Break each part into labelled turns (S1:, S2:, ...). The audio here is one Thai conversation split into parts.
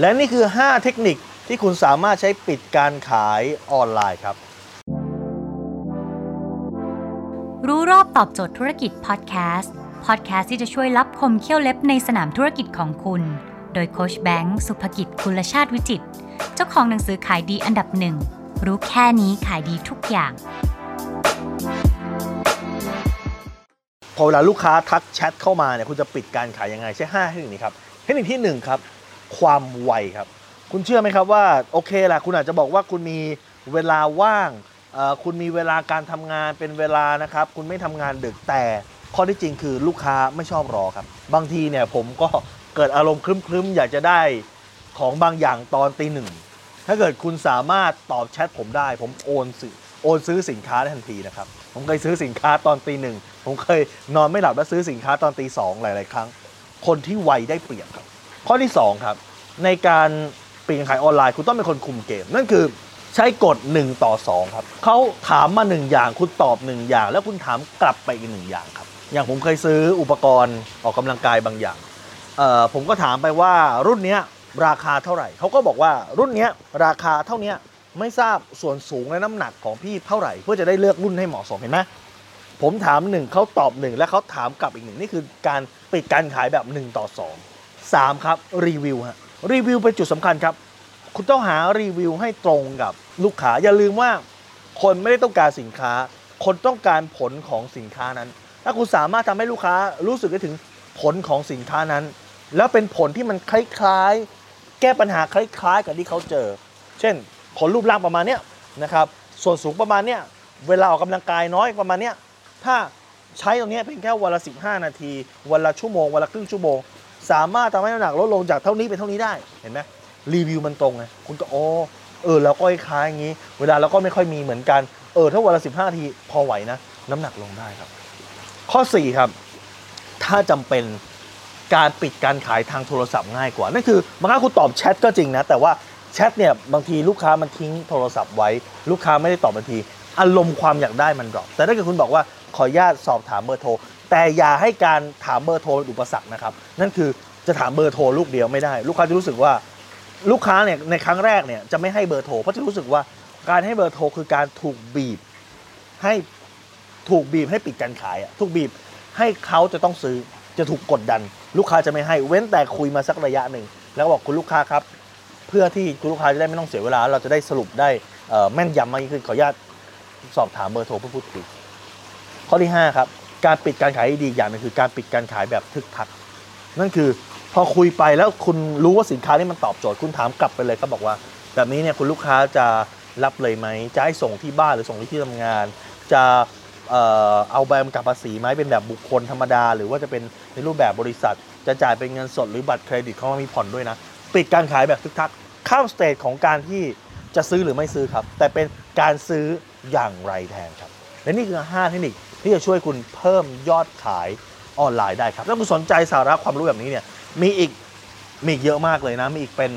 S1: และนี่คือ 5 เทคนิคที่คุณสามารถใช้ปิดการขายออนไลน์ครับ
S2: รู้รอบตอบโจทย์ธุรกิจพอดแคสต์พอดแคสต์ที่จะช่วยรับคมเขี้ยวเล็บในสนามธุรกิจของคุณ โดยโคชแบงค์สุภกิจคุณชาติวิจิต เจ้าของหนังสือขายดีอันดับหนึ่ง รู้แค่นี้ขายดีทุกอย่าง
S1: พอเวลาลูกค้าทักแชทเข้ามาเนี่ยคุณจะปิดการขายยังไงใช่5เทคนิคนี้ครับ เทคนิคที่1ครับ ความไวครับ คุณเชื่อไหมครับว่าโอเคแหละคุณอาจจะบอกว่าคุณมีเวลาว่างคุณมีเวลาการทำงานเป็นเวลานะครับ คุณไม่ทำงานดึกแต่ข้อที่จริงคือลูกค้าไม่ชอบรอครับ บางทีเนี่ยผมก็เกิดอารมณ์ครึ้มๆ อยากจะได้ของบางอย่างตอนตีหนึ่งถ้าเกิดคุณสามารถตอบแชทผมได้ ผมโอนสิโอนซื้อสินค้าได้ทันทีนะครับ ผมเคยซื้อสินค้าตอนตีหนึ่งผมเคยนอนไม่หลับแล้วซื้อสินค้าตอนตีสองหลาย ๆ ครั้ง คนที่ไวได้เปรียบครับ ข้อที่ 2 ครับ ในการปิดการขายออนไลน์ คุณต้องเป็นคนคุมเกม นั่นคือใช้กฎ1ต่อ2ครับเขาถามมา 1 อย่างคุณตอบ 1 อย่าง แล้วคุณถามกลับไปอีกหนึ่งอย่างครับ อย่างผมเคยซื้ออุปกรณ์ออกกำลังกายบางอย่างผมก็ถามไปว่ารุ่นนี้ราคาเท่าไหร่เขาก็บอกว่ารุ่นนี้ราคาเท่านี้ไม่ทราบส่วนสูงและน้ำหนักของพี่เท่าไหร่ เพื่อจะได้เลือกรุ่นให้เหมาะสมเห็นไหมผมถามหนึ่งเขาตอบหนึ่งและเขาถามกลับอีกหนึ่งนี่คือการปิดการขายแบบ1ต่อ2 3 ครับรีวิวฮะรีวิวเป็นจุดสำคัญครับ คุณต้องหารีวิวให้ตรงกับลูกค้าอย่าลืมว่า คนไม่ได้ต้องการสินค้า คนต้องการผลของสินค้านั้น ถ้าคุณสามารถทำให้ลูกค้ารู้สึกได้ถึงผลของสินค้านั้น แล้วเป็นผลที่มันคล้ายๆ แก้ปัญหาคล้ายๆ กับที่เขาเจอ เช่นขนรูปร่างประมาณเนี้ยนะครับส่วนสูงประมาณเนี้ยเวลาออกกำลังกายน้อยประมาณเนี้ยถ้าใช้ตรงนี้เพียงแค่วันละ 15 นาที วันละชั่วโมง วันละครึ่งชั่วโมง สามารถทำให้น้ำหนักลดลงจากเท่านี้เป็นเท่านี้ได้เห็นไหมรีวิวมันตรงไงคุณก็โอ้เออเราก็คล้ายอย่างนี้ เวลาเราก็ไม่ค่อยมีเหมือนกันเออถ้าวันละ15นาทีพอไหวนะ น้ำหนักลงได้ครับ ข้อ4ครับ ถ้าจำเป็นการปิดการขายทางโทรศัพท์ง่ายกว่า นั่นคือบางครั้งคุณตอบแชทก็จริงนะ แต่ว่าแชทเนี่ยบางทีลูกค้ามันทิ้งโทรศัพท์ไว้ ลูกค้าไม่ได้ตอบทันที อารมณ์ความอยากได้มัน drop แต่ถ้าเกิดคุณบอกว่า ขออนุญาตสอบถามเบอร์โทร แต่อย่าให้การถามเบอร์โทรอุปสรรคนะครับ นั่นคือจะถามเบอร์โทรลูกเดียวไม่ได้ ลูกค้าจะรู้สึกว่าลูกค้าเนี่ยในครั้งแรกเนี่ยจะไม่ให้เบอร์โทรเพราะจะรู้สึกว่าการให้เบอร์โทรคือการถูกบีบให้ถูกบีบให้ปิดการขายอะถูกบีบให้เขาจะต้องซื้อจะถูกกดดัน ลูกค้าจะไม่ให้เว้นแต่คุยมาสักระยะหนึ่งแล้วบอกคุณลูกค้าครับ เพื่อที่คุณลูกค้าจะได้ไม่ต้องเสียเวลา เราจะได้สรุปได้แม่นยำมากยิ่งขึ้นขออนุญาตสอบถามเบอร์โทรเพื่อพูดคุย ข้อที่ 5 ครับ การปิดการขายดีอย่างหนึงคือการปิดการขายแบบทึกทัก นั่นคือพอคุยไปแล้วคุณรู้ว่าสินค้านี่มันตอบโจทย์คุณถามกลับไปเลยก็บอกว่า แบบนี้เนี่ยคุณลูกค้าจะรับเลยไหมจะให้ส่งที่บ้านหรือส่งที่ที่ทำงาน จะเอาใบกำกับภาษีไหมเป็นแบบบุคคลธรรมดา หรือว่าจะเป็นในรูปแบบบริษัท จะจ่ายเป็นเงินสดหรือบัตรเครดิตเขามีผ่อนด้วยนะ ปิดการขายแบบทึกทักข้ามสเตจของการที่จะซื้อหรือไม่ซื้อครับ แต่เป็นการซื้ออย่างไรแทนครับ และนี่คือ 5 เทคนิคที่จะช่วยคุณเพิ่มยอดขายออนไลน์ได้ครับถ้าคุณสนใจสาระความรู้แบบนี้เนี่ยมีอีกมีอีกเยอะมากเลยนะ มีอีกเป็น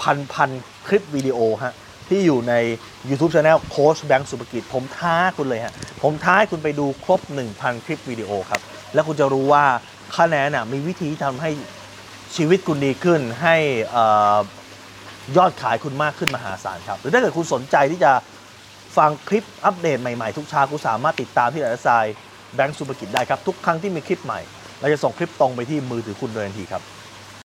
S1: พันพันคลิปวิดีโอฮะที่อยู่ใน YouTube Channel โค้ชแบงค์สุภกิจ ผมท้าคุณเลยฮะ ผมท้าให้คุณไปดูครบ 1,000 คลิปวิดีโอครับ แล้วคุณจะรู้ว่าคะแนนน่ะมีวิธีทำให้ชีวิตคุณดีขึ้น ให้อ่อ ยอดขายคุณมากขึ้นมหาศาลครับ หรือถ้าเกิดคุณสนใจที่จะฟังคลิปอัปเดตใหม่ๆ ทุกเช้าคุณสามารถติดตามที่ไลฟ์สไตล์แบงก์สุภกิจได้ครับ ทุกครั้งที่มีคลิปใหม่ เราจะส่งคลิปตรงไปที่มือถือคุณโดยทันทีครับ